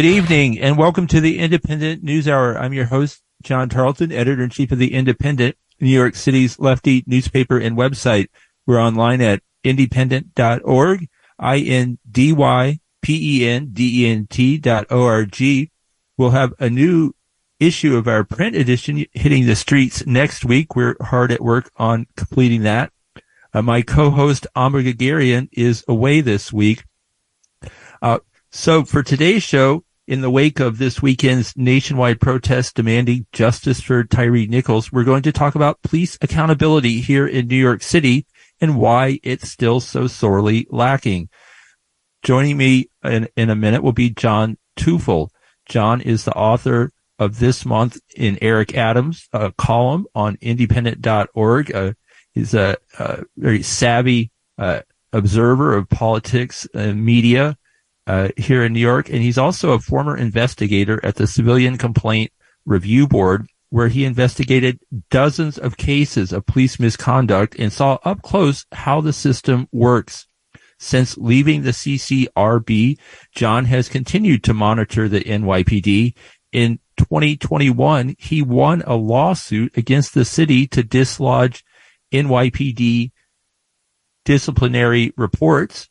Good evening and welcome to the Indypendent News Hour. I'm your host, John Tarleton, editor in chief of the Indypendent, New York City's lefty newspaper and website. We're online at indypendent.org, I-N-D-Y-P-E-N-D-E-N-T dot O-R-G. We'll have a new issue of our print edition hitting the streets next week. We're hard at work on completing that. Uh, my co-host Amba Guerguerian is away this week. Uh, so for today's show, in the wake of this weekend's nationwide protest demanding justice for Tyre Nichols, we're going to talk about police accountability here in New York City and why it's still so sorely lacking. Joining me in, in a minute will be John Teufel. John is the author of this month in Eric Adams, a column on indypendent.org. Uh, he's a, a very savvy uh, observer of politics and media uh, here in New York, and he's also a former investigator at the Civilian Complaint Review Board, where he investigated dozens of cases of police misconduct and saw up close how the system works. Since leaving the CCRB, John has continued to monitor the NYPD. In 2021, he won a lawsuit against the city to dislodge NYPD disciplinary reports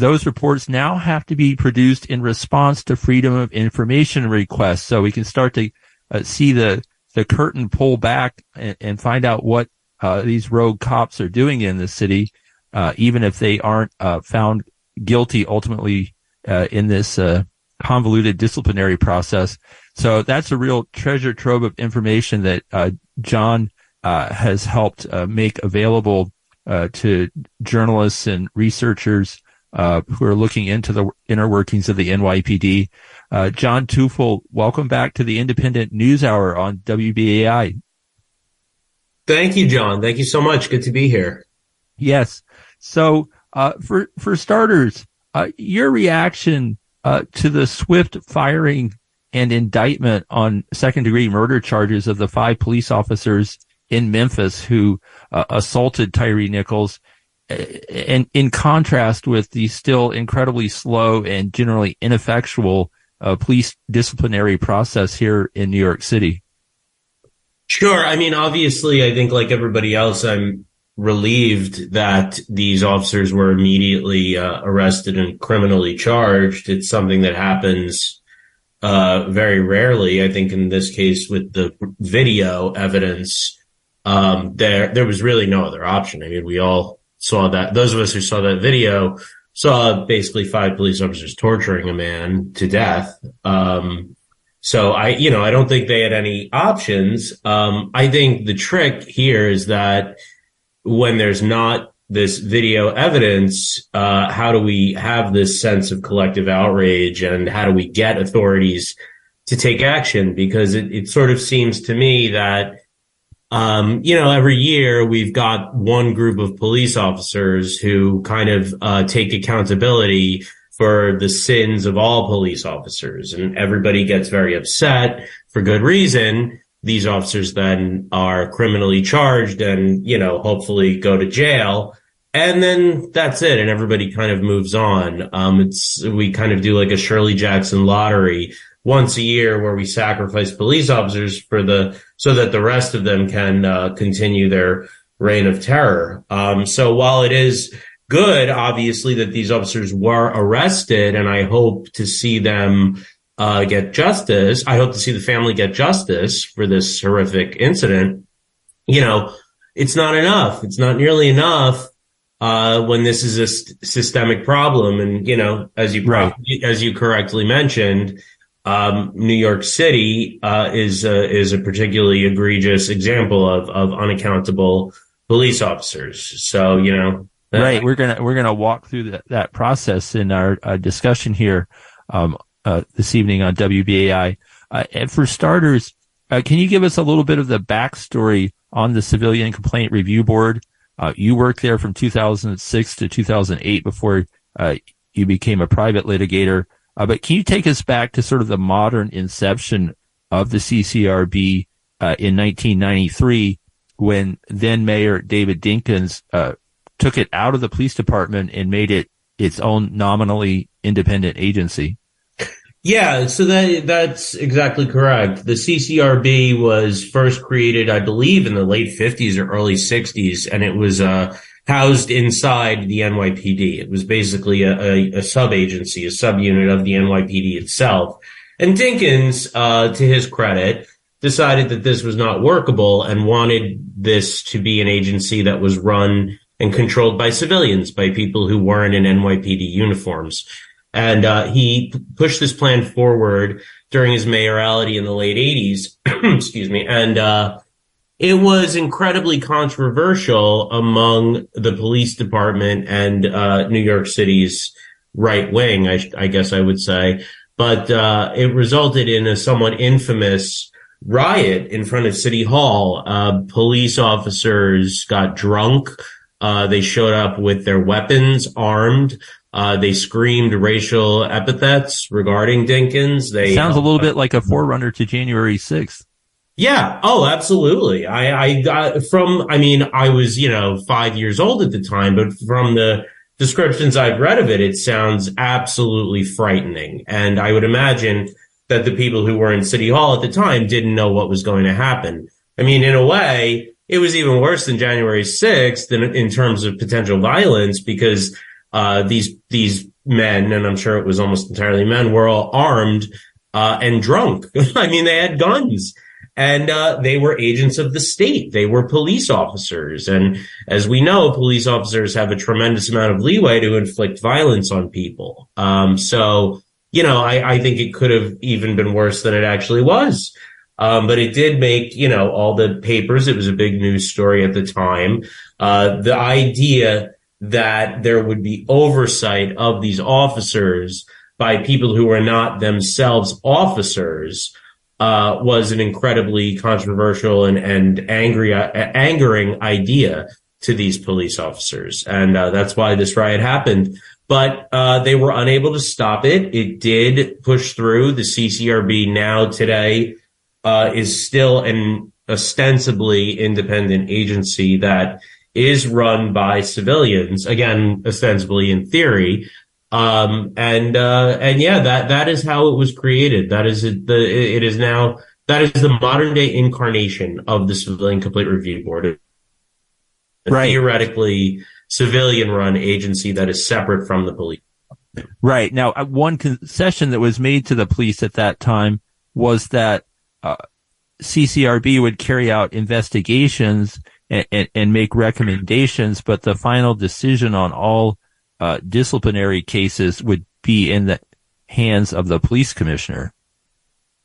those reports now have to be produced in response to freedom of information requests. So we can start to uh, see the, the curtain pull back and, and find out what uh, these rogue cops are doing in the city, uh, even if they aren't uh, found guilty ultimately uh, in this uh, convoluted disciplinary process. So that's a real treasure trove of information that John has helped make available to journalists and researchers uh, who are looking into the inner workings of the NYPD. Uh, John Teufel, welcome back to the Indypendent News Hour on WBAI. Thank you, John. Thank you so much. Good to be here. Yes. So, uh, for for starters, uh, your reaction uh, to the swift firing and indictment on second degree murder charges of the five police officers in Memphis who uh, assaulted Tyre Nichols and in contrast with the still incredibly slow and generally ineffectual uh, police disciplinary process here in New York City? Sure. I mean, obviously, I think like everybody else, I'm relieved that these officers were immediately uh, arrested and criminally charged. It's something that happens uh, very rarely. I think in this case, with the video evidence, um, there there was really no other option. I mean, we all saw that, those of us who saw that video saw basically five police officers torturing a man to death. Um, so I, you know, I don't think they had any options. Um, I think the trick here is that when there's not this video evidence, uh, how do we have this sense of collective outrage and how do we get authorities to take action? Because it, it sort of seems to me that um, you know, every year we've got one group of police officers who kind of uh, take accountability for the sins of all police officers, and everybody gets very upset for good reason. These officers then are criminally charged and, you know, hopefully go to jail. And then that's it. And everybody kind of moves on. Um, it's, we kind of do like a Shirley Jackson lottery once a year where we sacrifice police officers for the so that the rest of them can uh, continue their reign of terror. Um, so while it is good, obviously, that these officers were arrested, and I hope to see them uh, get justice. I hope to see the family get justice for this horrific incident. You know, it's not enough. It's not nearly enough uh, when this is a st- systemic problem. And you know, as you right. as you correctly mentioned um, New York City uh, is a, is a particularly egregious example of of unaccountable police officers. So you know, right? We're gonna we're gonna walk through that, that process in our uh, discussion here um, uh, this evening on WBAI. Uh, and for starters, uh, can you give us a little bit of the backstory on the Civilian Complaint Review Board? Uh, you worked there from 2006 to 2008 before you became a private litigator. Uh, but can you take us back to sort of the modern inception of the CCRB uh, in 1993 when then Mayor David Dinkins uh, took it out of the police department and made it its own nominally independent agency? Yeah, so that that's exactly correct. The CCRB was first created, I believe, in the late 50s or early 60s, and it was uh, housed inside the NYPD. It was basically a, a, a sub agency, a subunit of the NYPD itself. And Dinkins, uh, to his credit, decided that this was not workable and wanted this to be an agency that was run and controlled by civilians, by people who weren't in NYPD uniforms. And uh, he pushed this plan forward during his mayoralty in the late 80s. Excuse me. And uh, it was incredibly controversial among the police department and uh, New York City's right wing, I, I, guess I would say. But uh, it resulted in a somewhat infamous riot in front of City Hall. Uh, police officers got drunk. Uh, they showed up with their weapons armed. Uh, they screamed racial epithets regarding Dinkins. They sounds a little bit like a forerunner to January 6th. Yeah. Oh, absolutely. I, I got from, I mean, I was, you know, five years old at the time, but from the descriptions I've read of it, it sounds absolutely frightening. And I would imagine that the people who were in City Hall at the time didn't know what was going to happen. I mean, in a way, it was even worse than January 6th in, in terms of potential violence because uh, these these men, and I'm sure it was almost entirely men, were all armed uh, and drunk. I mean, they had guns. And uh, they were agents of the state. They were police officers. And as we know, police officers have a tremendous amount of leeway to inflict violence on people. Um, so, you know, I, I, think it could have even been worse than it actually was. Um, but it did make, you know, all the papers. It was a big news story at the time. Uh, the idea that there would be oversight of these officers by people who were not themselves officers uh, was an incredibly controversial and, and angry, uh, angering idea to these police officers. And uh, that's why this riot happened. But uh, they were unable to stop it. It did push through. The CCRB now today uh, is still an ostensibly independent agency that is run by civilians, again, ostensibly in theory. Um, and, uh, and yeah, that, that is how it was created. That is the, it is now, that is the modern day incarnation of the civilian complaint review board. A right. theoretically civilian run agency that is separate from the police. Right. Now, uh, one concession that was made to the police at that time was that, uh, CCRB would carry out investigations and, and, make recommendations, but the final decision on all uh, disciplinary cases would be in the hands of the police commissioner.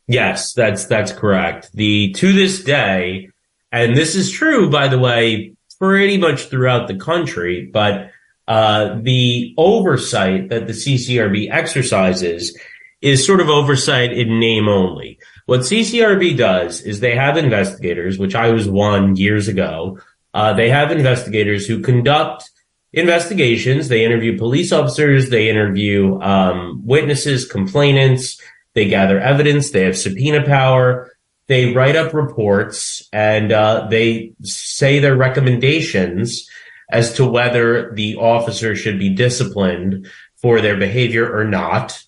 Yes, that's that's correct. The to this day, and this is true, by the way, pretty much throughout the country, but uh, the oversight that the CCRB exercises is sort of oversight in name only. What CCRB does is they have investigators, which I was one years ago. Uh, they have investigators who conduct investigations. They interview police officers. They interview um, witnesses, complainants. They gather evidence. They have subpoena power. They write up reports and uh, they say their recommendations as to whether the officer should be disciplined for their behavior or not.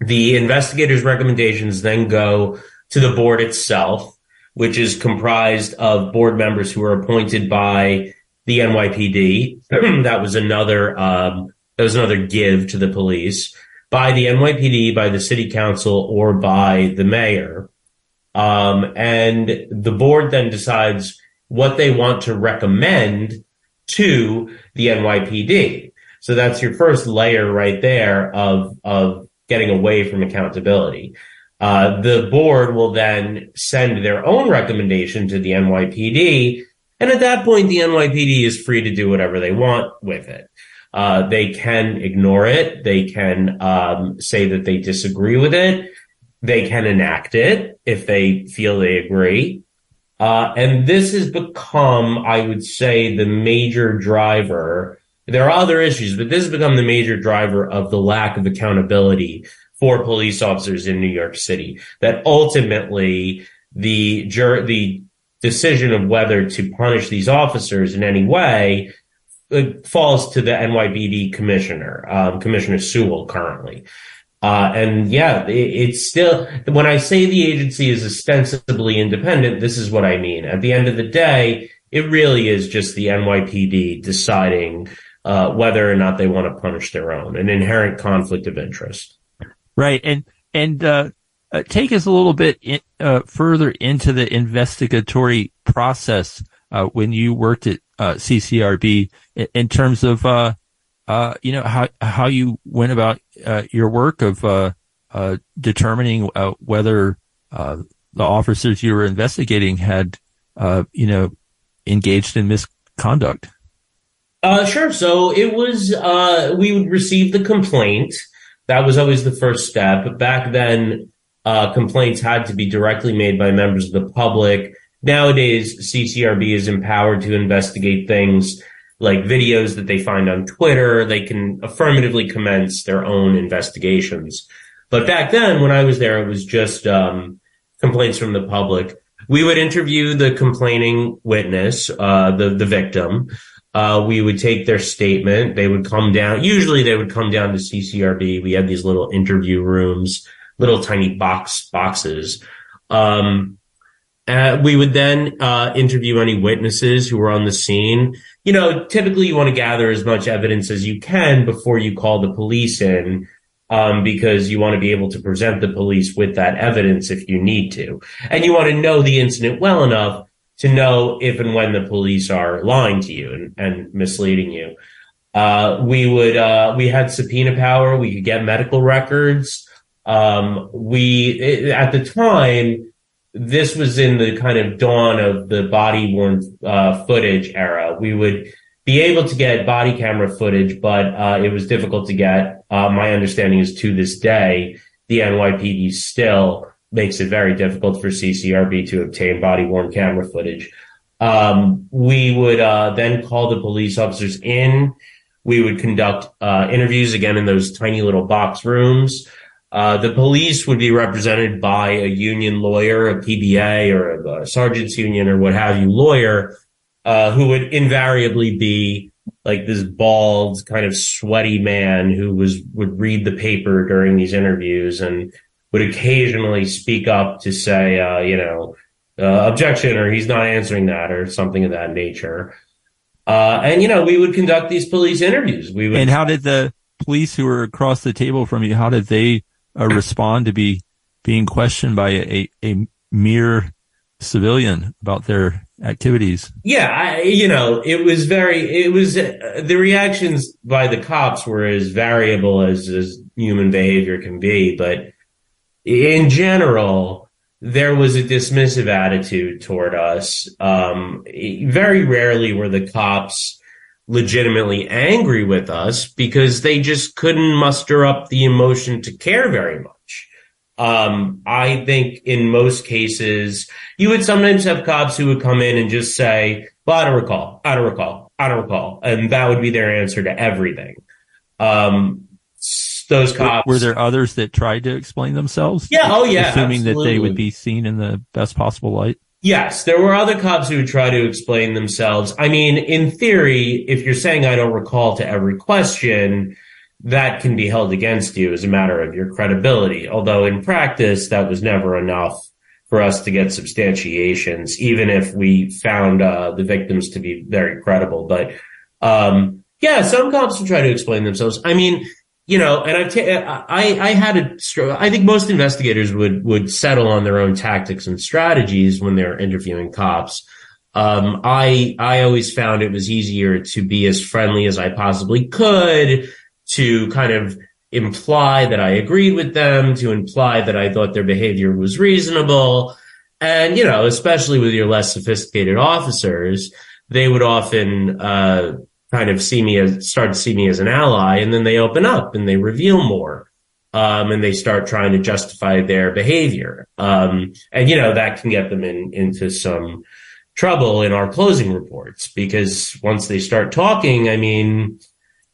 The investigators' recommendations then go to the board itself, which is comprised of board members who are appointed by the NYPD. that was another um, that was another give to the police by the NYPD, by the city council, or by the mayor. Um, and the board then decides what they want to recommend to the NYPD. So that's your first layer right there of of getting away from accountability. Uh, the board will then send their own recommendation to the NYPD. And at that point, the NYPD is free to do whatever they want with it. Uh, they can ignore it. They can um, say that they disagree with it. They can enact it if they feel they agree. Uh, and this has become, I would say, the major driver. There are other issues, but this has become the major driver of the lack of accountability for police officers in New York City. That ultimately the jur- the decision of whether to punish these officers in any way falls to the NYPD commissioner, um, Commissioner Sewell currently. Uh, and yeah, it, it's still, when I say the agency is ostensibly independent, this is what I mean. At the end of the day, it really is just the NYPD deciding uh, whether or not they want to punish their own, an inherent conflict of interest. Right. And, and, uh, uh, take us a little bit in, uh, further into the investigatory process uh, when you worked at uh, CCRB in, in, terms of uh, uh, you know how how you went about your work of determining whether the officers you were investigating had you know engaged in misconduct. sure. So it was we would receive the complaint. That was always the first step. Back then, uh, complaints had to be directly made by members of the public. Nowadays, CCRB is empowered to investigate things like videos that they find on Twitter. They can affirmatively commence their own investigations. But back then, when I was there, it was just um, complaints from the public. We would interview the complaining witness, uh, the the victim. Uh, we would take their statement. They would come down. Usually, they would come down to CCRB. We had these little interview rooms little tiny box boxes. Um, uh, we would then uh, interview any witnesses who were on the scene. You know, typically you want to gather as much evidence as you can before you call the police in, um, because you want to be able to present the police with that evidence if you need to, and you want to know the incident well enough to know if and when the police are lying to you and, and misleading you. Uh, we would uh, we had subpoena power. We could get medical records. Um, we, at the time, this was in the kind of dawn of the body worn uh, footage era. We would be able to get body camera footage, but uh, it was difficult to get. Uh, my understanding is to this day, the NYPD still makes it very difficult for CCRB to obtain body worn camera footage. Um, we would uh, then call the police officers in. We would conduct uh, interviews again in those tiny little box rooms. Uh, the police would be represented by a union lawyer, a PBA or a, a sergeant's union or what have you lawyer, uh, who would invariably be like this bald, kind of sweaty man who was, would read the paper during these interviews and would occasionally speak up to say, uh, you know, uh, objection or he's not answering that or something of that nature. Uh, and, you know, we would conduct these police interviews. We would. And how did the police who were across the table from you, how did they uh, respond to be being questioned by a, a mere civilian about their activities. Yeah, I, you know, it was very, it was, uh, the reactions by the cops were as variable as, as human behavior can be. But in general, there was a dismissive attitude toward us. Um, very rarely were the cops legitimately angry with us because they just couldn't muster up the emotion to care very much. Um, I think in most cases, you would sometimes have cops who would come in and just say, well, I don't recall, I don't recall, I don't recall. And that would be their answer to everything. Um, those cops. Were, were, there others that tried to explain themselves? Yeah. Oh, yeah. Assuming absolutely. that they would be seen in the best possible light. Yes, there were other cops who would try to explain themselves. I mean, in theory, if you're saying I don't recall to every question, that can be held against you as a matter of your credibility. Although in practice, that was never enough for us to get substantiations, even if we found uh, the victims to be very credible. But um, yeah, some cops would try to explain themselves. I mean, you know, and I've ta- I I had a I think most investigators would would settle on their own tactics and strategies when they're interviewing cops. Um, I I always found it was easier to be as friendly as I possibly could to kind of imply that I agreed with them, to imply that I thought their behavior was reasonable. And, you know, especially with your less sophisticated officers, they would often, uh, kind of see me as start to see me as an ally and then they open up and they reveal more um, and they start trying to justify their behavior. Um, and you know that can get them in into some trouble in our closing reports because once they start talking i mean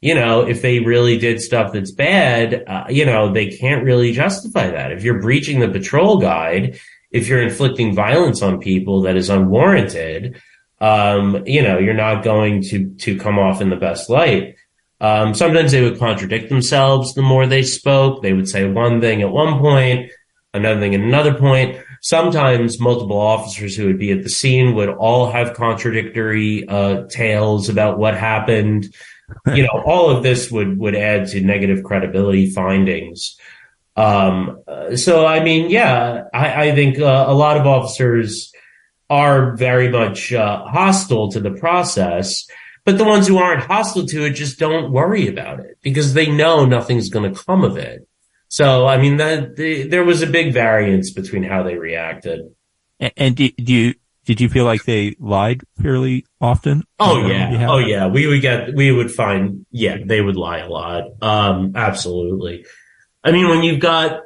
you know if they really did stuff that's bad uh, you know they can't really justify that. If you're breaching the patrol guide if you're inflicting violence on people that is unwarranted um, you know, you're not going to to come off in the best light. Um, sometimes they would contradict themselves the more they spoke. They would say one thing at one point, another thing at another point. Sometimes multiple officers who would be at the scene would all have contradictory uh, tales about what happened. You know, all of this would would add to negative credibility findings. Um, so, I mean, yeah, I, I think uh, a lot of officers are very much uh, hostile to the process. But the ones who aren't hostile to it just don't worry about it because they know nothing's going to come of it. So, I mean, that the, there was a big variance between how they reacted. And, and do, do you did you feel like they lied fairly often? Oh yeah, oh yeah. We would get we would find yeah they would lie a lot. Um, absolutely. I mean, when you've got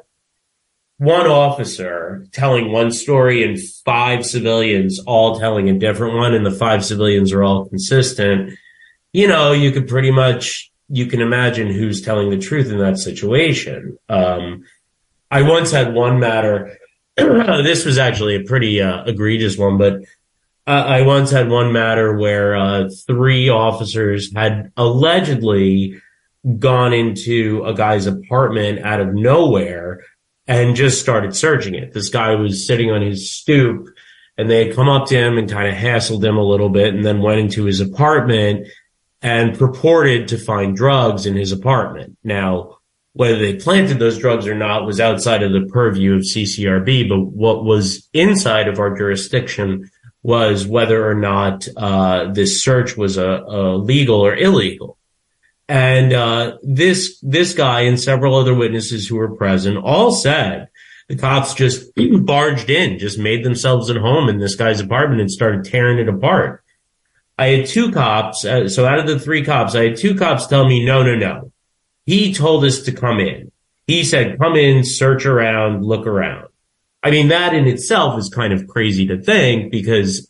one officer telling one story and five civilians all telling a different one and the five civilians are all consistent, you know, you could pretty much, you can imagine who's telling the truth in that situation. Um, I once had one matter. this was actually a pretty uh, egregious one, but uh, I once had one matter where uh, three officers had allegedly gone into a guy's apartment out of nowhere and just started searching it. This guy was sitting on his stoop and they had come up to him and kind of hassled him a little bit and then went into his apartment and purported to find drugs in his apartment. Now, whether they planted those drugs or not was outside of the purview of CCRB, but what was inside of our jurisdiction was whether or not uh, this search was a, a legal or illegal. And uh, this this guy and several other witnesses who were present all said the cops just barged in, just made themselves at home in this guy's apartment and started tearing it apart. I had two cops, uh, so out of the three cops, I had two cops tell me, no, no, no. He told us to come in. He said, come in, search around, look around. I mean, that in itself is kind of crazy to think because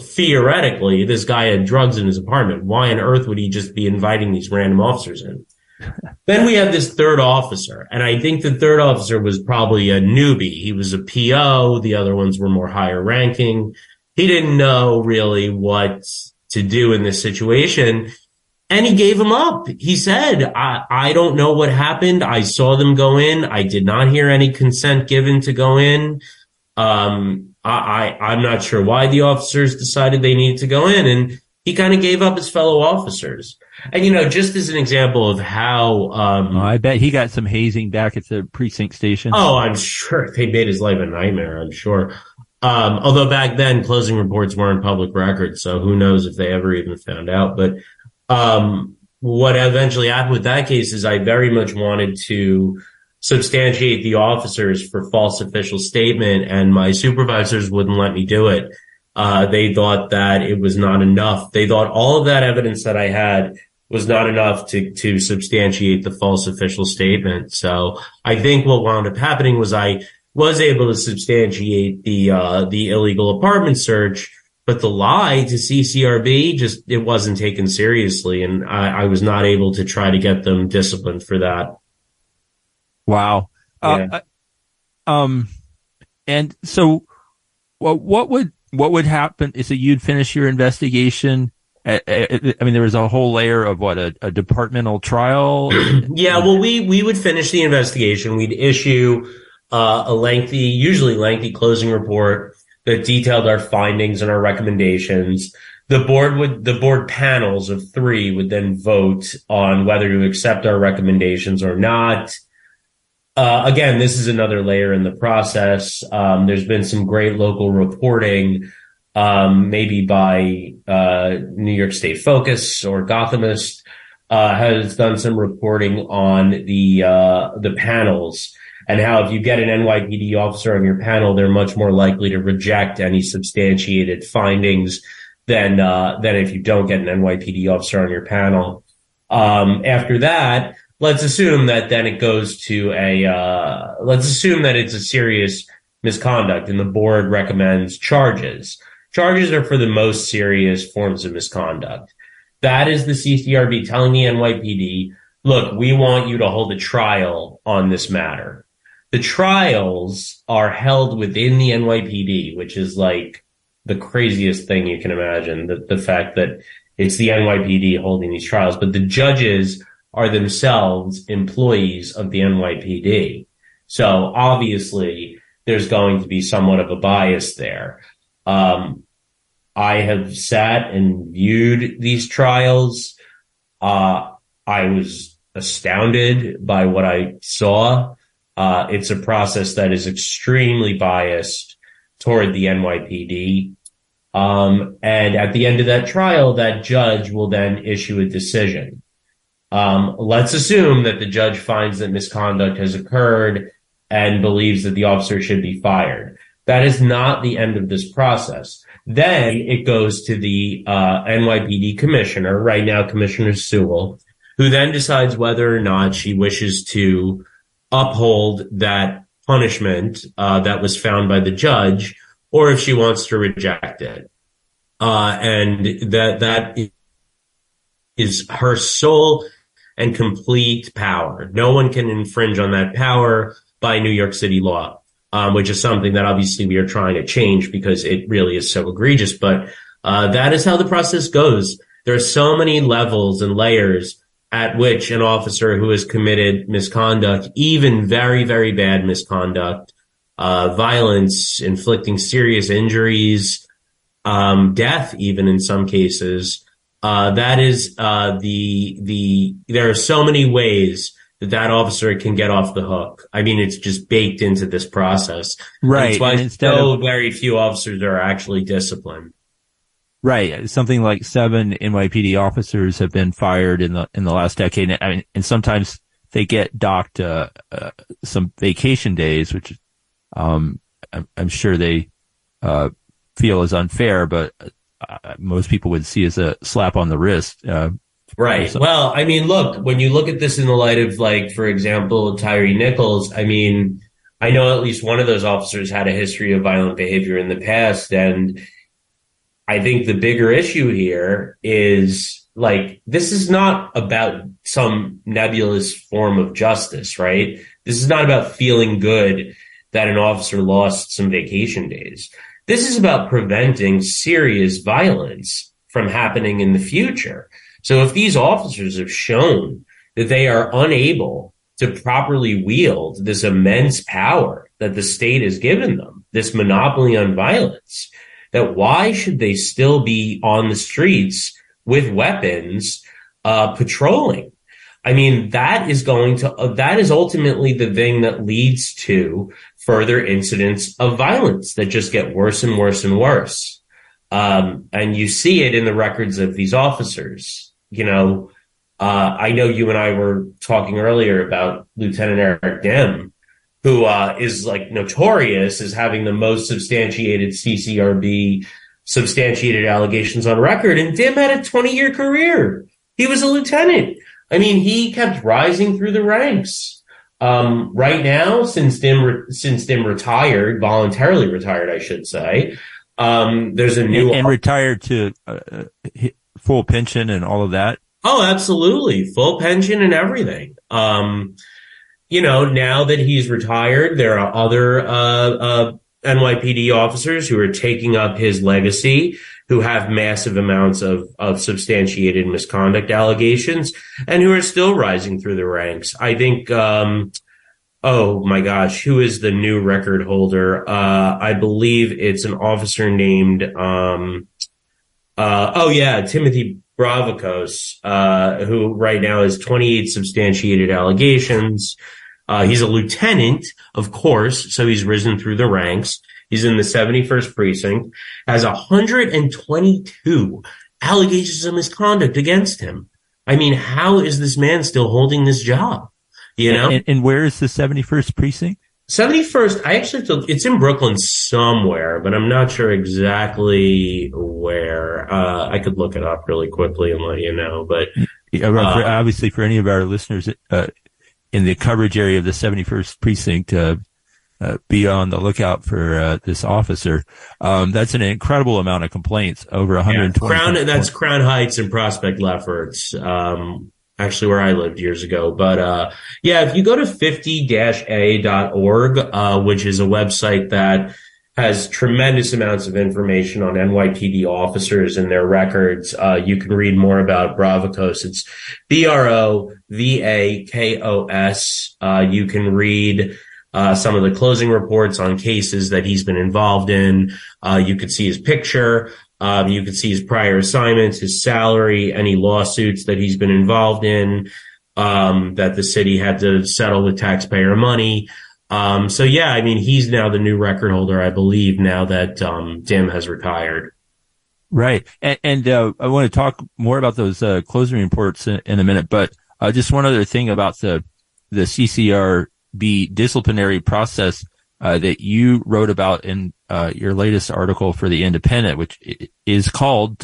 theoretically, this guy had drugs in his apartment. Why on earth would he just be inviting these random officers in? then we had this third officer, and I think the third officer was probably a newbie. He was a PO. The other ones were more higher ranking. He didn't know really what to do in this situation. And he gave him up. He said, I, I don't know what happened. I saw them go in. I did not hear any consent given to go in. Um, I, I, am not sure why the officers decided they needed to go in and he kind of gave up his fellow officers. And, you know, just as an example of how, um, oh, I bet he got some hazing back at the precinct station. Oh, I'm sure they made his life a nightmare. I'm sure. Um, although back then closing reports weren't public records. So who knows if they ever even found out, but, um, what eventually happened with that case is I very much wanted to, substantiate the officers for false official statement and my supervisors wouldn't let me do it. Uh, they thought that it was not enough. They thought all of that evidence that I had was not enough to, to substantiate the false official statement. So I think what wound up happening was I was able to substantiate the, uh, the illegal apartment search, but the lie to CCRB just, it wasn't taken seriously. And I, I was not able to try to get them disciplined for that. Wow. Uh, yeah. Uh, um, and so what, what would, what would happen is that you'd finish your investigation. I mean, there was a whole layer of what a, a departmental trial. yeah. Well, we, we would finish the investigation. We'd issue, uh, a lengthy, usually lengthy closing report that detailed our findings and our recommendations. The board would, the board panels of three would then vote on whether to accept our recommendations or not. Uh, again, this is another layer in the process. Um, there's been some great local reporting, um, maybe by uh, New York State Focus or Gothamist uh, has done some reporting on the uh, the panels and how if you get an NYPD officer on your panel, they're much more likely to reject any substantiated findings than uh, than if you don't get an NYPD officer on your panel. Um, after that let's assume that then it goes to a uh, let's assume that it's a serious misconduct and the board recommends charges. Charges are for the most serious forms of misconduct. That is the ccrb telling the nypd look we want you to hold a trial on this matter. The trials are held within the nypd which is like the craziest thing you can imagine the, the fact that It's the NYPD holding these trials, but the judges are themselves employees of the NYPD. So obviously there's going to be somewhat of a bias there. Um, I have sat and viewed these trials. Uh, I was astounded by what I saw. Uh, it's a process that is extremely biased toward the NYPD. Um, and at the end of that trial, that judge will then issue a decision. Um, let's assume that the judge finds that misconduct has occurred and believes that the officer should be fired. That is not the end of this process. Then it goes to the uh, NYPD commissioner, right now Commissioner Sewell, who then decides whether or not she wishes to uphold that punishment uh, that was found by the judge, or if she wants to reject it. Uh, and that that is her sole and complete power. No one can infringe on that power by New York City law, um, which is something that obviously we are trying to change because it really is so egregious. But uh, that is how the process goes. There are so many levels and layers at which an officer who has committed misconduct, even very, very bad misconduct, uh, violence, inflicting serious injuries, um, death, even in some cases, uh, that is uh, the the. There are so many ways that that officer can get off the hook. I mean, it's just baked into this process. Right. That's why so of, very few officers are actually disciplined. Right. Something like seven NYPD officers have been fired in the in the last decade. I mean, and sometimes they get docked uh, uh, some vacation days, which um, I'm, I'm, sure they uh, feel is unfair, but uh, most people would see as a slap on the wrist. Uh, right. Well, I mean, look, when you look at this in the light of, like, for example, Tyre Nichols, I mean, I know at least one of those officers had a history of violent behavior in the past. And I think the bigger issue here is like, this is not about some nebulous form of justice, right? This is not about feeling good that an officer lost some vacation days. This is about preventing serious violence from happening in the future. So if these officers have shown that they are unable to properly wield this immense power that the state has given them, this monopoly on violence, that why should they still be on the streets with weapons, uh, patrolling? I mean, that is going to, uh, that is ultimately the thing that leads to further incidents of violence that just get worse and worse and worse. Um, and you see it in the records of these officers. You know, uh, I know you and I were talking earlier about Lieutenant Eric Dym, who uh, is like notorious as having the most substantiated CCRB substantiated allegations on record. And Dym had a 20 year career. He was a lieutenant. I mean, he kept rising through the ranks. Um, right now, since Dym re- since Dym retired, voluntarily retired, I should say. Um, there's a new and, and retired to uh, uh full pension and all of that. Oh, absolutely, full pension and everything. Um, you know, now that he's retired, there are other uh, uh, NYPD officers who are taking up his legacy who have massive amounts of, of substantiated misconduct allegations and who are still rising through the ranks. I think, um, oh my gosh, who is the new record holder? Uh, I believe it's an officer named, um, uh, oh yeah, Timothy Brovakos, uh, who right now has 28 substantiated allegations. Uh, he's a lieutenant, of course, so he's risen through the ranks. He's in the 71st precinct, has 122 allegations of misconduct against him. I mean, how is this man still holding this job? You know? And, and where is the 71st precinct? 71st, I actually, it's in Brooklyn somewhere, but I'm not sure exactly where. Uh, I could look it up really quickly and let you know, but. Yeah, uh, obviously for any of our listeners, uh, in the coverage area of the 71st precinct, uh, be on the lookout for uh, this officer. Um, that's an incredible amount of complaints, over 120. Yeah, Crown, that's Crown Heights and Prospect Lefferts, um, actually where I lived years ago. But uh, yeah, if you go to 50-a.org, uh, which is a website that has tremendous amounts of information on NYPD officers and their records. Uh, you can read more about Brovakos. It's B R O V A K O S. Uh, you can read uh, some of the closing reports on cases that he's been involved in. Uh, you could see his picture. Um, you could see his prior assignments, his salary, any lawsuits that he's been involved in, um, that the city had to settle with taxpayer money. Um, so yeah, I mean, he's now the new record holder, I believe, now that um, Dym has retired. Right, and, and uh, I want to talk more about those uh, closing reports in, in, a minute, but uh, just one other thing about the the CCRB disciplinary process uh, that you wrote about in uh, your latest article for the Indypendent, which is called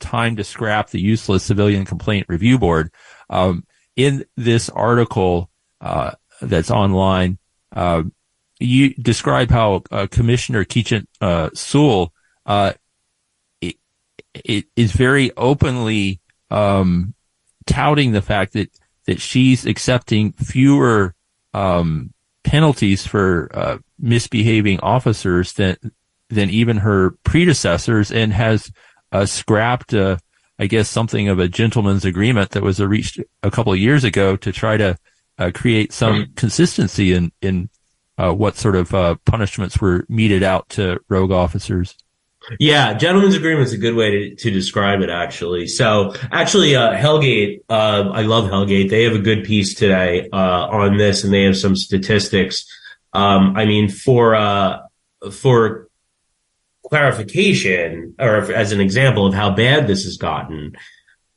"Time to Scrap the Useless Civilian Complaint Review Board." Um, in this article uh, that's online, uh, you describe how uh, Commissioner Keechant uh, Sewell it, it is very openly um, touting the fact that that she's accepting fewer um, penalties for uh, misbehaving officers than than even her predecessors, and has uh, scrapped, I guess, something of a gentleman's agreement that was reached a couple of years ago to try to uh, create some consistency in in uh, what sort of uh, punishments were meted out to rogue officers. Yeah, gentleman's agreement is a good way to, to describe it, actually. So, actually, uh, Hellgate, uh, I love Hellgate. They have a good piece today uh, on this, and they have some statistics. Um, I mean, for for clarification, or as an example of how bad this has gotten,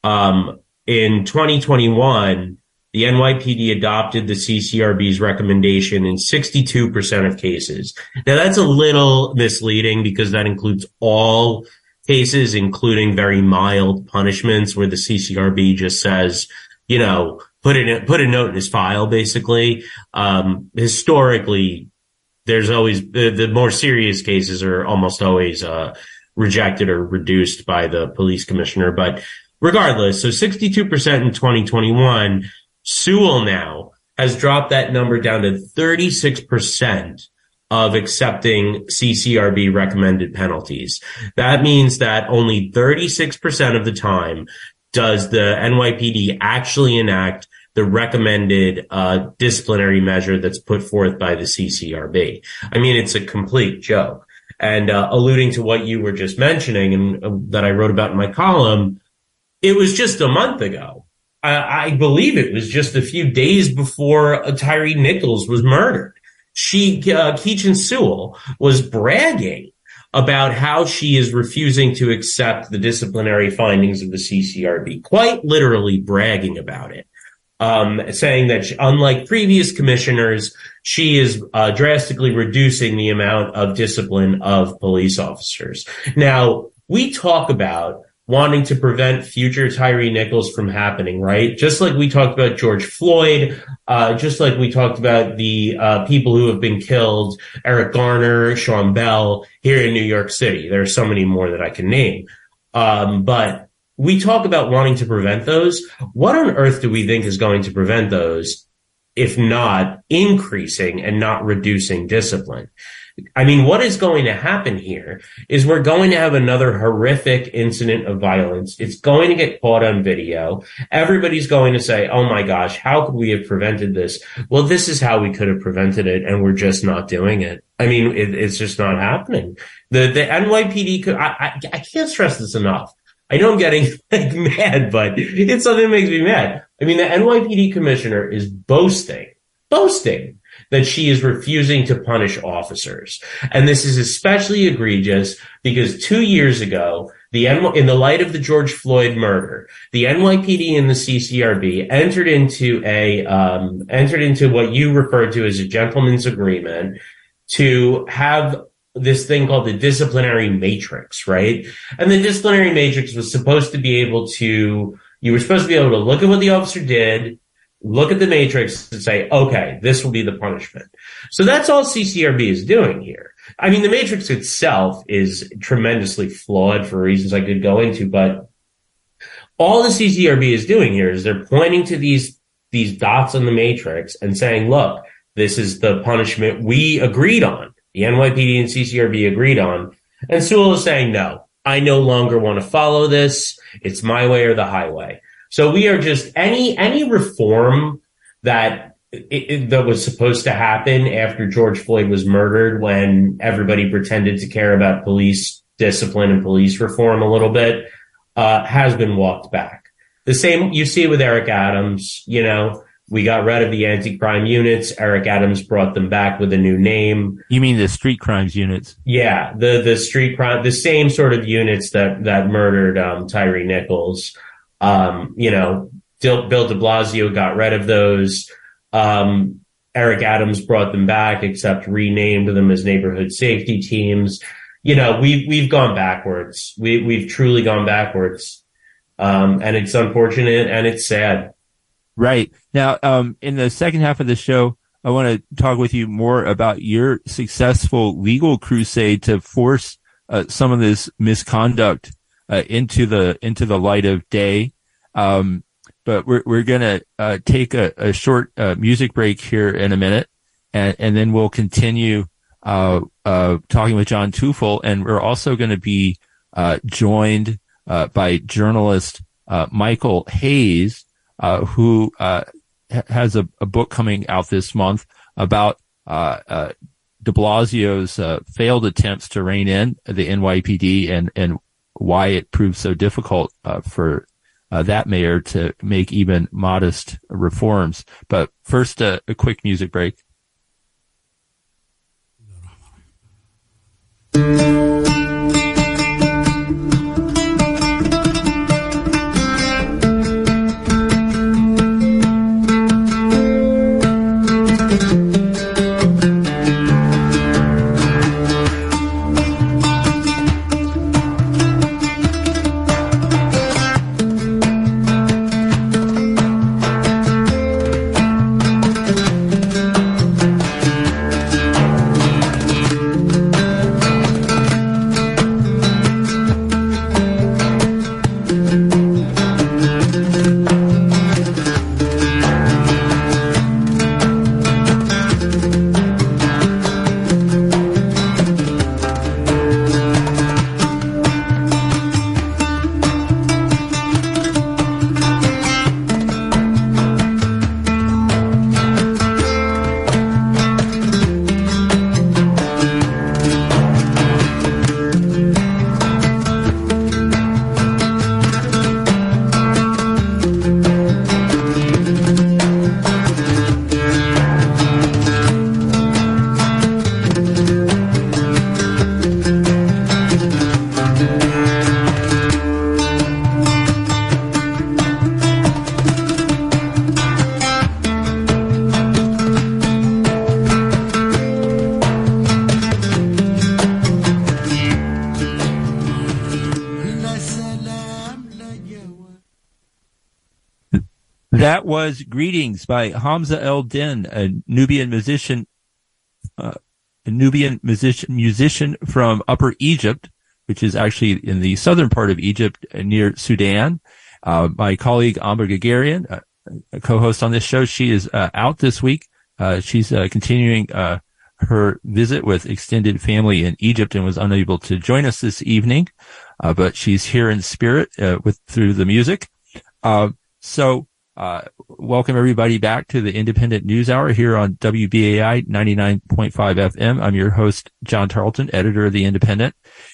um, in 2021, the NYPD adopted the CCRB's recommendation in 62% of cases. Now that's a little misleading because that includes all cases, including very mild punishments where the CCRB just says, you know, put it, put a note in his file, basically. Um, historically, there's always the, the, more serious cases are almost always, uh, rejected or reduced by the police commissioner. But regardless, so 62% in 2021, Sewell now has dropped that number down to 36% of accepting CCRB recommended penalties. That means that only 36% of the time does the NYPD actually enact the recommended uh, disciplinary measure that's put forth by the CCRB. I mean, it's a complete joke. And uh, alluding to what you were just mentioning and uh, that I wrote about in my column, it was just a month ago I, I believe it was just a few days before Tyre Nichols was murdered. She, uh, Keechant Sewell was bragging about how she is refusing to accept the disciplinary findings of the CCRB, quite literally bragging about it. Um, saying that she, unlike previous commissioners, she is uh, drastically reducing the amount of discipline of police officers. Now, we talk about wanting to prevent future Tyre Nichols from happening, right? Just like we talked about George Floyd, uh, just like we talked about the uh, people who have been killed, Eric Garner, Sean Bell, here in New York City. There are so many more that I can name. Um, but we talk about wanting to prevent those. What on earth do we think is going to prevent those if not increasing and not reducing discipline? I mean, what is going to happen here is we're going to have another horrific incident of violence. It's going to get caught on video. Everybody's going to say, Oh my gosh, how could we have prevented this? Well, this is how we could have prevented it. And we're just not doing it. I mean, it, it's just not happening. The, the NYPD could, I, I, I can't stress this enough. I know I'm getting like mad, but it's something that makes me mad. I mean, the NYPD commissioner is boasting, boasting that she is refusing to punish officers. And this is especially egregious because two years ago, the in the light of the George Floyd murder, the NYPD and the CCRB entered into a um, entered into what you referred to as a gentleman's agreement to have this thing called the disciplinary matrix, right? And the disciplinary matrix was supposed to be able to you were supposed to be able to look at what the officer did, look at the matrix and say, okay, this will be the punishment. So that's all CCRB is doing here. I mean, the matrix itself is tremendously flawed for reasons I could go into, but all the CCRB is doing here is they're pointing to these, these dots on the matrix and saying, look, this is the punishment we agreed on. the NYPD and CCRB agreed on. And Sewell is saying, no, I no longer want to follow this. It's my way or the highway. So we are just any, any reform that it, it, that was supposed to happen after George Floyd was murdered when everybody pretended to care about police discipline and police reform a little bit, uh, has been walked back. The same you see with Eric Adams, you know, we got rid of the anti-crime units. Eric Adams brought them back with a new name. You mean the street crimes units? Yeah, the the street crime, the same sort of units that that murdered um, Tyre Nichols. Um, you know, Bill De Blasio got rid of those. Um, Eric Adams brought them back, except renamed them as neighborhood safety teams. You know, we've we've gone backwards. We we've truly gone backwards, um, and it's unfortunate and it's sad. Right. Now, um, in the second half of the show, I want to talk with you more about your successful legal crusade to force uh, some of this misconduct uh, into the into the light of day. Um, but we're we're gonna uh, take a, a short uh, music break here in a minute, and and then we'll continue uh, uh, talking with John Teufel, and we're also going to be uh joined uh by journalist uh Michael Hayes uh, who uh, has a, a, book coming out this month about uh, uh De Blasio's uh, failed attempts to rein in the NYPD and and why it proved so difficult uh, for that mayor to make even modest reforms. But first, a quick music break. That was Greetings by Hamza El Din, a Nubian musician, uh, a Nubian musician, musician from Upper Egypt, which is actually in the southern part of Egypt uh, near Sudan. Uh, my colleague Amba Guerguerian, uh, a co-host on this show, she is uh, out this week. She's continuing her visit with extended family in Egypt and was unable to join us this evening, but she's here in spirit with through the music. so uh, welcome everybody back to the Indypendent News Hour here on WBAI 99.5 FM. I'm your host, John Tarleton, editor of the Indypendent.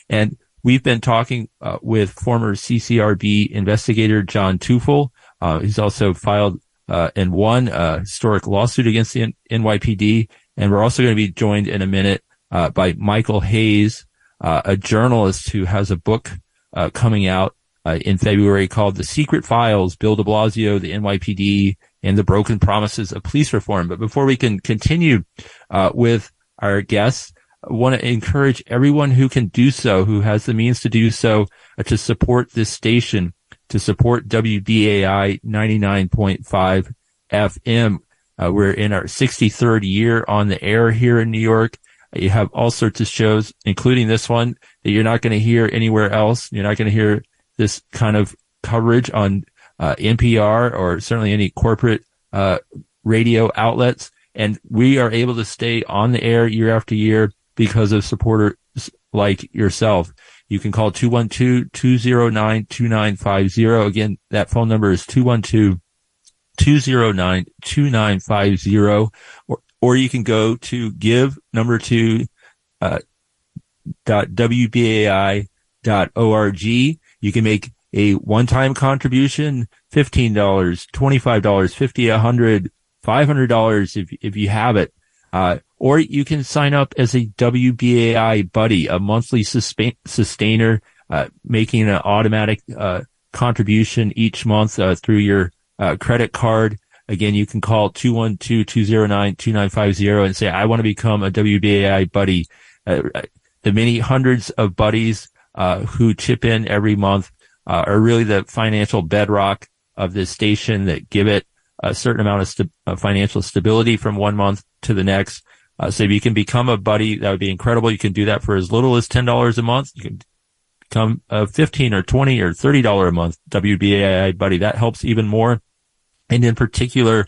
And we've been talking uh, with former CCRB investigator John Teufel. Uh, he's also filed uh, and won a historic lawsuit against the N- NYPD. And we're also going to be joined in a minute uh, by Michael Hayes, uh, a journalist who has a book coming out uh, in February called The Secret Files, Bill de Blasio, the NYPD, and the Broken Promises of Police Reform. But before we can continue uh, with our guests, I want to encourage everyone who can do so, who has the means to do so, uh, to support this station, to support WBAI 99.5 FM. Uh, we're in our 63rd year on the air here in New York. You have all sorts of shows, including this one that you're not going to hear anywhere else. You're not going to hear this kind of coverage on uh, NPR or certainly any corporate uh, radio outlets. And we are able to stay on the air year after year because of supporters like yourself. You can call 212-209-2950. Again, that phone number is 212-209-2950 or, or you can go to give number two, uh, dot WBAI dot org. You can make a one-time contribution, $15, $25, 50, 100, $500 if, if you have it. Uh, or you can sign up as a WBAI buddy, a monthly sustain, sustainer, uh, making an automatic, uh, contribution each month, uh, through your, uh, credit card. Again, you can call 212-209-2950 and say, I want to become a WBAI buddy. Uh, the many hundreds of buddies, who chip in every month, are really the financial bedrock of this station that give it a certain amount of, st- of financial stability from one month to the next. Uh, so if you can become a buddy, that would be incredible. You can do that for as little as $10 a month. You can become a 15 or 20 or $30 a month WBAI buddy. That helps even more. And in particular,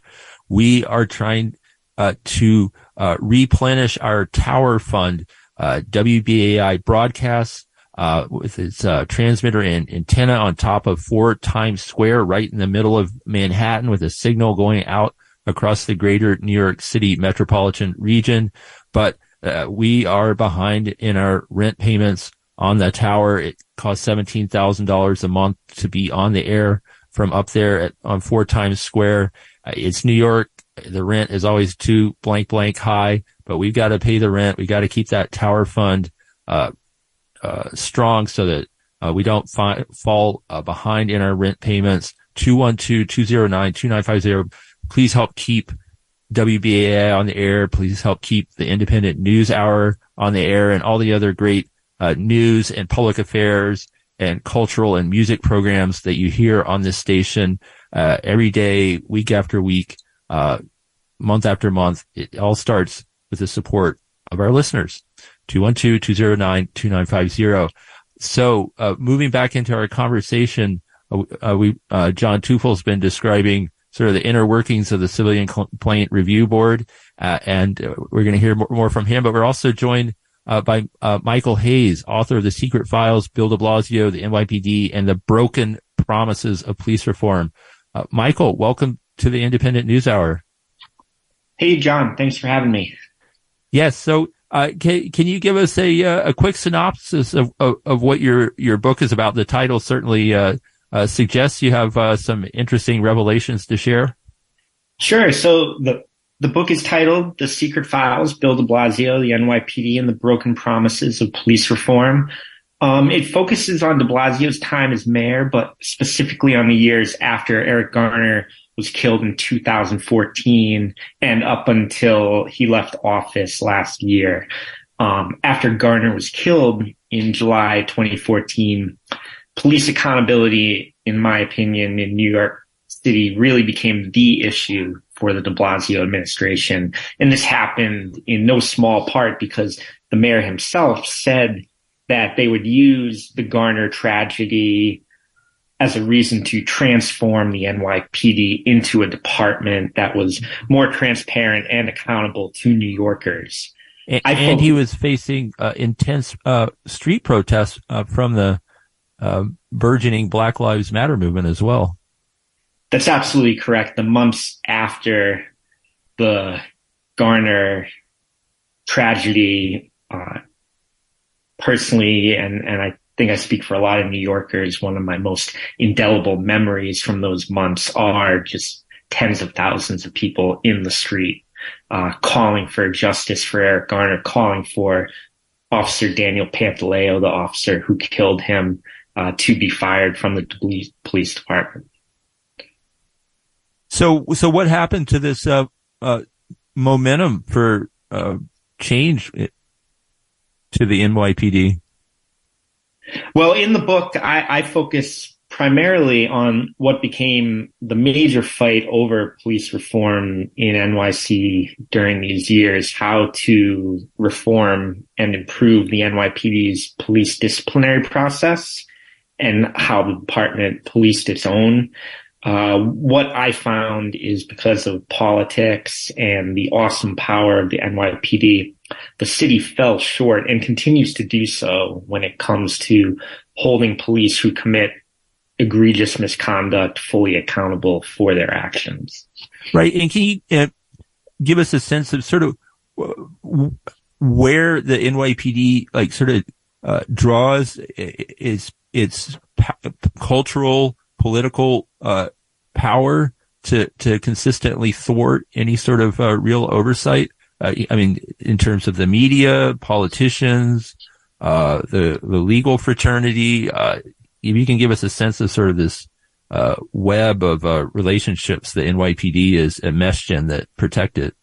we are trying uh, to uh, replenish our tower fund. Uh, WBAI broadcasts uh, with its uh, transmitter and antenna on top of four Times Square, right in the middle of Manhattan, with a signal going out across the greater New York City metropolitan region. But uh, we are behind in our rent payments on the tower. It costs seventeen thousand dollars a month to be on the air from up there at, on four Times Square. Uh, it's New York. The rent is always too blank blank high, but we've got to pay the rent. We got to keep that tower fund uh, uh, strong so that uh, we don't fi- fall uh, behind in our rent payments. 212-209-2950. Please help keep WBAI on the air. Please help keep the Indypendent news hour on the air and all the other great uh, news and public affairs and cultural and music programs that you hear on this station uh, every day, week after week, uh, month after month. It all starts with the support of our listeners. 212-209-2950. So, uh, moving back into our conversation, uh, uh we, uh, John Teufel's been describing sort of the inner workings of the Civilian Complaint Review Board, uh, and uh, we're going to hear more, more, from him, but we're also joined by Michael Hayes, author of The Secret Files, Bill de Blasio, the NYPD, and the Broken Promises of Police Reform. Michael, welcome to the Indypendent News Hour. Hey, John. Thanks for having me. Yes. So uh, can, can you give us a, uh, a quick synopsis of, of, of, what your, your book is about? The title certainly uh, uh suggests you have uh, some interesting revelations to share. Sure. So the the book is titled "The Secret Files: Bill De Blasio, the NYPD, and the Broken Promises of Police Reform." Um, it focuses on De Blasio's time as mayor, but specifically on the years after Eric Garner was killed in 2014 and up until he left office last year. Um, after Garner was killed in July 2014, police accountability, in my opinion, in New York City really became the issue for the de Blasio administration. And this happened in no small part because the mayor himself said that they would use the Garner tragedy as a reason to transform the NYPD into a department that was more transparent and accountable to New Yorkers. And, and he was facing uh, intense uh, street protests uh, from the uh, burgeoning Black Lives Matter movement as well. That's absolutely correct. The months after the Garner tragedy, uh, personally, and, and I think I speak for a lot of New Yorkers. One of my most indelible memories from those months are just tens of thousands of people in the street, uh, calling for justice for Eric Garner, calling for Officer Daniel Pantaleo, the officer who killed him, uh, to be fired from the police, department. So, so what happened to this, uh, uh momentum for, uh, change to the NYPD? Well, in the book, I, I focus primarily on what became the major fight over police reform in NYC during these years, how to reform and improve the NYPD's police disciplinary process and how the department policed its own uh, what I found is because of politics and the awesome power of the NYPD, the city fell short and continues to do so when it comes to holding police who commit egregious misconduct fully accountable for their actions. Right. And can you uh, give us a sense of sort of where the NYPD like sort of uh, draws its its cultural political uh, power to to consistently thwart any sort of uh, real oversight. Uh, I mean, in terms of the media, politicians, uh, the the legal fraternity. Uh, if you can give us a sense of sort of this uh, web of relationships the NYPD is enmeshed in that protect it.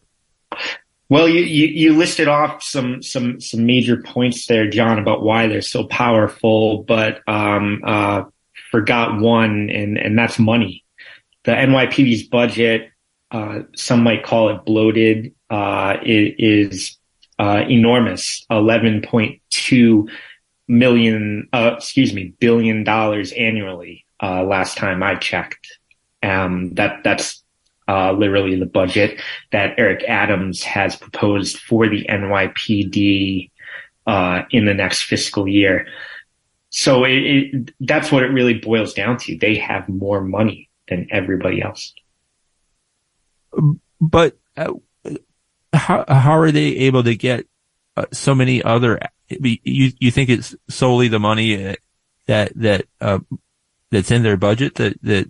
Well, you, you, you, listed off some, some, some major points there, John, about why they're so powerful, but, um, uh, forgot one, and, and that's money. The NYPD's budget, uh, some might call it bloated, uh, is, uh, enormous. 11.2 million, uh, excuse me, billion dollars annually, uh, last time I checked. Um, that, that's uh, literally the budget that Eric Adams has proposed for the NYPD uh, in the next fiscal year. So it, it, that's what it really boils down to. They have more money than everybody else. But uh, how how are they able to get uh, so many other? You you think it's solely the money uh, that that uh, that's in their budget that that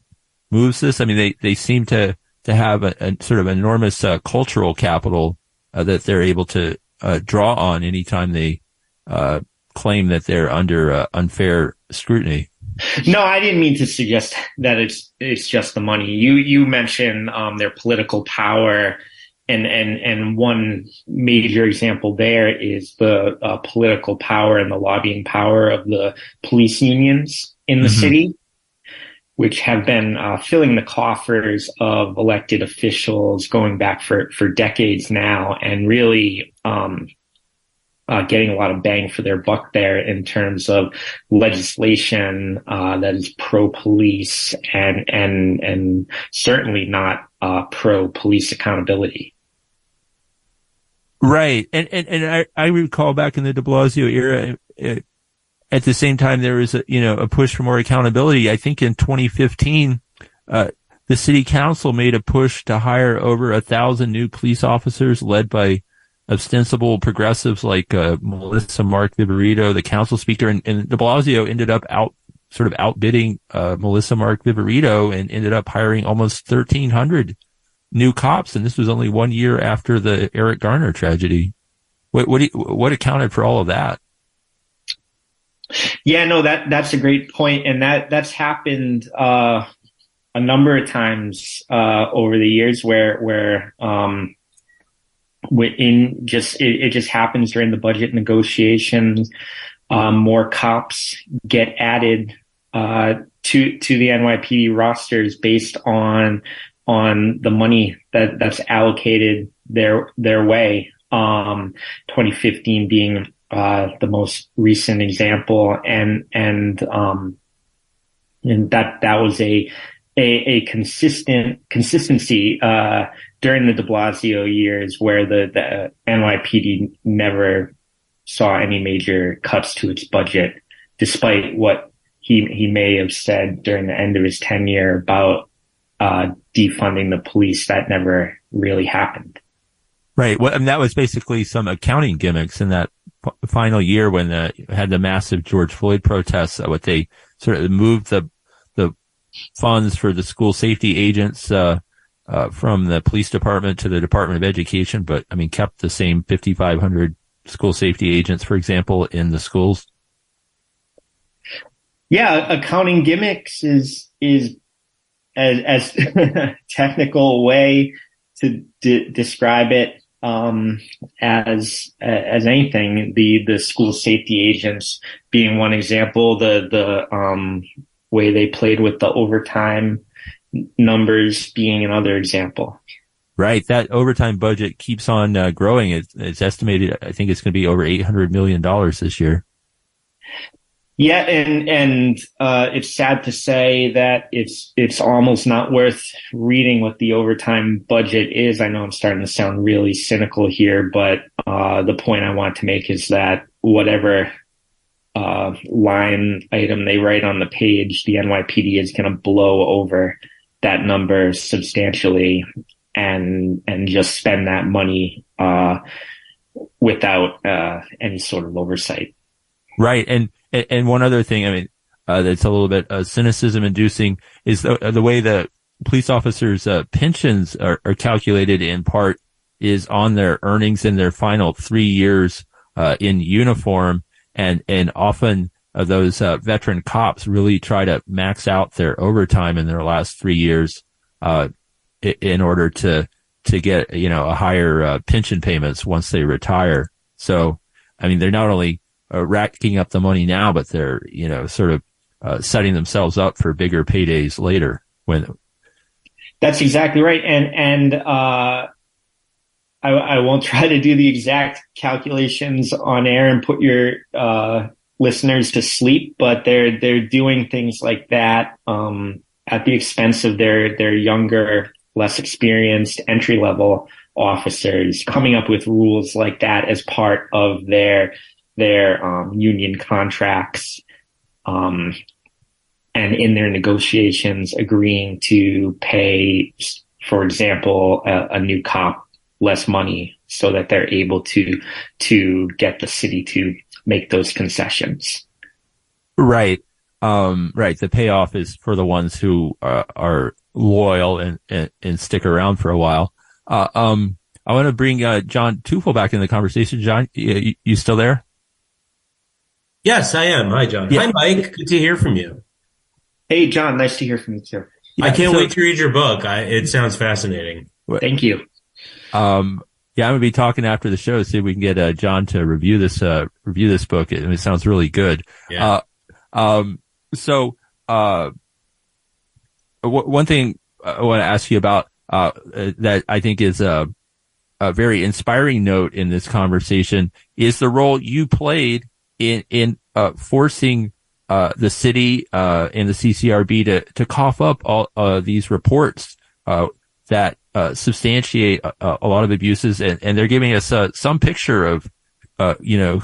moves this? I mean, they they seem to to have a, a sort of enormous uh, cultural capital uh, that they're able to draw on anytime they claim that they're under uh, unfair scrutiny. No, I didn't mean to suggest that it's it's just the money. You you mentioned um, their political power, and and and one major example there is the uh, political power and the lobbying power of the police unions in the mm-hmm. city which have been uh, filling the coffers of elected officials going back for, for decades now and really um, uh, getting a lot of bang for their buck there in terms of legislation uh, that is pro-police and and and certainly not uh, pro-police accountability. Right, and and and I, I recall back in the De Blasio era, it, at the same time, there was a, you know, a push for more accountability. I think in 2015, uh, the city council made a push to hire over a thousand new police officers led by ostensible progressives like, uh, Melissa Mark Viverito, the council speaker, and, and de Blasio ended up out, sort of outbidding, uh, Melissa Mark Viverito and ended up hiring almost 1300 new cops. And this was only one year after the Eric Garner tragedy. What, what, what accounted for all of that? Yeah, no, that that's a great point, and that that's happened uh, a number of times uh, over the years where where um, in just it, it, just happens during the budget negotiations. Um, more cops get added uh, to to the NYPD rosters based on on the money that that's allocated their their way. Um, 2015 being uh, the most recent example, and and um, and that that was a a, a consistent consistency uh, during the De Blasio years, where the the NYPD never saw any major cuts to its budget, despite what he he may have said during the end of his tenure about uh, defunding the police. That never really happened. Right. Well, mean, that was basically some accounting gimmicks in that p- final year when the, had the massive George Floyd protests. Uh, what they sort of moved the the funds for the school safety agents uh, uh, from the police department to the Department of Education, but I mean, kept the same 5,500 school safety agents, for example, in the schools. Yeah, accounting gimmicks is is as as technical way to de- describe it um, as as anything. The the school safety agents being one example. The the um, way they played with the overtime numbers being another example. Right. That overtime budget keeps on uh, growing. It's, it's estimated. I think it's going to be over eight hundred million dollars this year. Yeah, and and uh, it's sad to say that it's it's almost not worth reading what the overtime budget is. I know I'm starting to sound really cynical here, but uh, the point I want to make is that whatever uh, line item they write on the page, the NYPD is going to blow over that number substantially and and just spend that money uh, without uh, any sort of oversight. Right, and and one other thing, I mean, uh, that's a little bit uh, cynicism inducing is the the way the police officers' uh, pensions are, are, calculated in part is on their earnings in their final three years uh, in uniform, and and often uh, those veteran cops really try to max out their overtime in their last three years in order to to get you know a higher uh, pension payments once they retire. So, I mean, they're not only uh, racking up the money now, but they're you know sort of uh, setting themselves up for bigger paydays later. When that's exactly right, and and uh, I, I won't try to do the exact calculations on air and put your uh, listeners to sleep, but they're they're doing things like that um, at the expense of their their younger less experienced entry level officers coming up with rules like that as part of their their um, union contracts um, and in their negotiations agreeing to pay for example a, a, new cop less money so that they're able to to get the city to make those concessions right um, right the payoff is for the ones who uh, are loyal and, and, and stick around for a while. Uh, um, I want to bring uh, John Teufel back in the conversation. John, you, you, still there? Yes, I am. Hi, John. Yeah. Hi, Mike. Good to hear from you. Hey, John. Nice to hear from you too. Yeah, I can't so, wait to read your book. I, it sounds fascinating. Thank you. Um, yeah, I'm gonna be talking after the show. See if we can get uh, John to review this uh, review this book. It, it sounds really good. Yeah. Uh, um, so uh, one thing I want to ask you about uh, that I think is a, a, very inspiring note in this conversation is the role you played in in uh, forcing uh, the city uh, and the CCRB to to cough up all uh, these reports uh, substantiate a, a, lot of abuses, and, and they're giving us some picture of uh, you know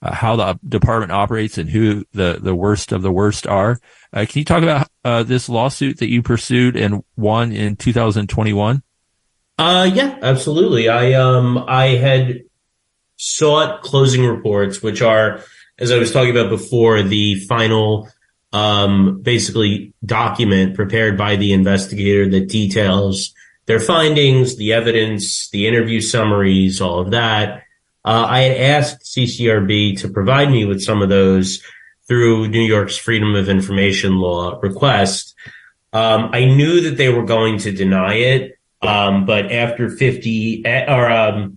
uh, how the department operates and who the, the worst of the worst are. Uh, can you talk about uh, this lawsuit that you pursued and won in 2021? Uh, yeah, absolutely. I um I had sought closing reports, which are, as I was talking about before, the final um basically document prepared by the investigator that details their findings, the evidence, the interview summaries, all of that. Uh, I had asked CCRB to provide me with some of those through New York's Freedom of Information Law request. Um, I knew that they were going to deny it, um, but after 50, or um,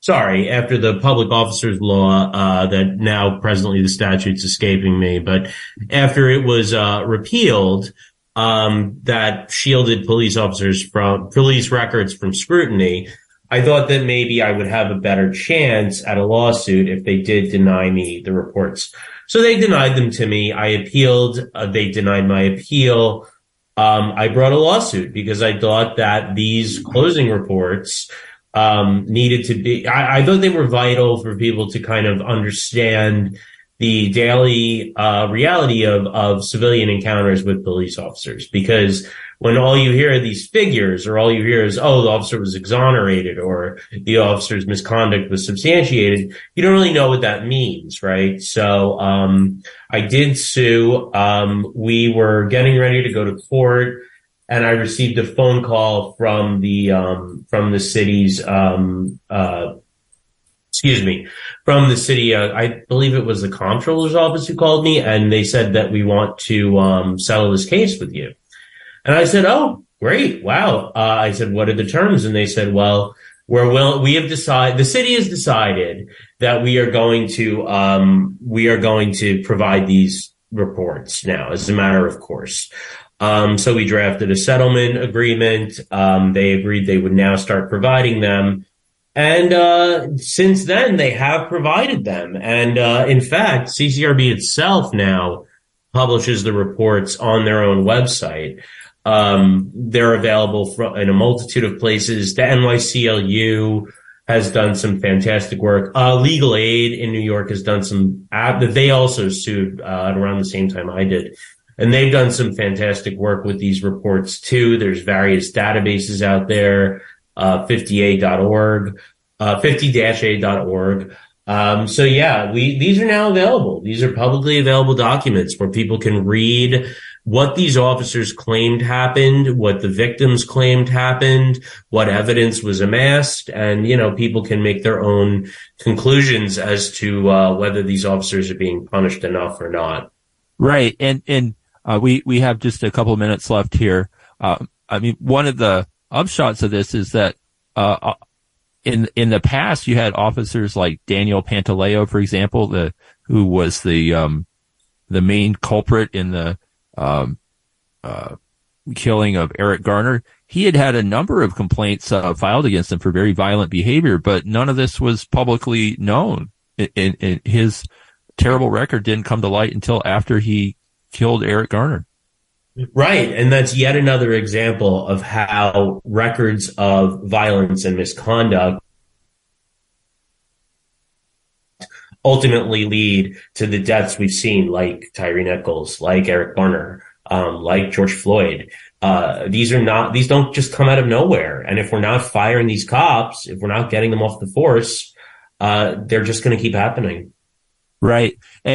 sorry, after the Public Officers Law, uh, that now presently the statute's escaping me, but after it was uh, repealed, um, that shielded police officers from police records from scrutiny. I thought that maybe I would have a better chance at a lawsuit if they did deny me the reports. So they denied them to me. I appealed. Uh, they denied my appeal. Um, I brought a lawsuit because I thought that these closing reports um, needed to be. I, I, thought they were vital for people to kind of understand the daily uh, reality of of civilian encounters with police officers because when all you hear are these figures or all you hear is, oh, the officer was exonerated or the officer's misconduct was substantiated, you don't really know what that means, right? So, um, I did sue. Um, we were getting ready to go to court and I received a phone call from the, um, from the city's, um, uh, excuse me, from the city. Uh, I believe it was the comptroller's office who called me and they said that we want to, um, settle this case with you. And I said, Oh, great. Wow. Uh, I said, what are the terms? And they said, well, we're will, we have decided, the city has decided that we are going to, um, we are going to provide these reports now as a matter of course. Um, so we drafted a settlement agreement. Um, they agreed they would now start providing them. And uh, since then, they have provided them. And uh, in fact, CCRB itself now publishes the reports on their own website. Um, they're available in a multitude of places. The NYCLU has done some fantastic work. Uh, Legal Aid in New York has done some, uh, they also sued uh, around the same time I did. And they've done some fantastic work with these reports too. There's various databases out there, uh, 50a.org, uh, 50-a.org. Um, so yeah, we, these are now available. These are publicly available documents where people can read what these officers claimed happened, what the victims claimed happened, what evidence was amassed, and you know people can make their own conclusions as to uh, whether these officers are being punished enough or not. Right, and and uh, we we have just a couple minutes left here. Uh, I mean, one of the upshots of this is that uh, uh, in in the past you had officers like Daniel Pantaleo, for example, the who was the um, the main culprit in the um, uh, killing of Eric Garner, he had had a number of complaints uh, filed against him for very violent behavior, but none of this was publicly known. And, his terrible record didn't come to light until after he killed Eric Garner. Right. And that's yet another example of how records of violence and misconduct ultimately lead to the deaths we've seen, like Tyre Nichols, like Eric Garner, um, like George Floyd. Uh, these are not, these don't just come out of nowhere. And if we're not firing these cops, if we're not getting them off the force, uh, they're just going to keep happening. Right. And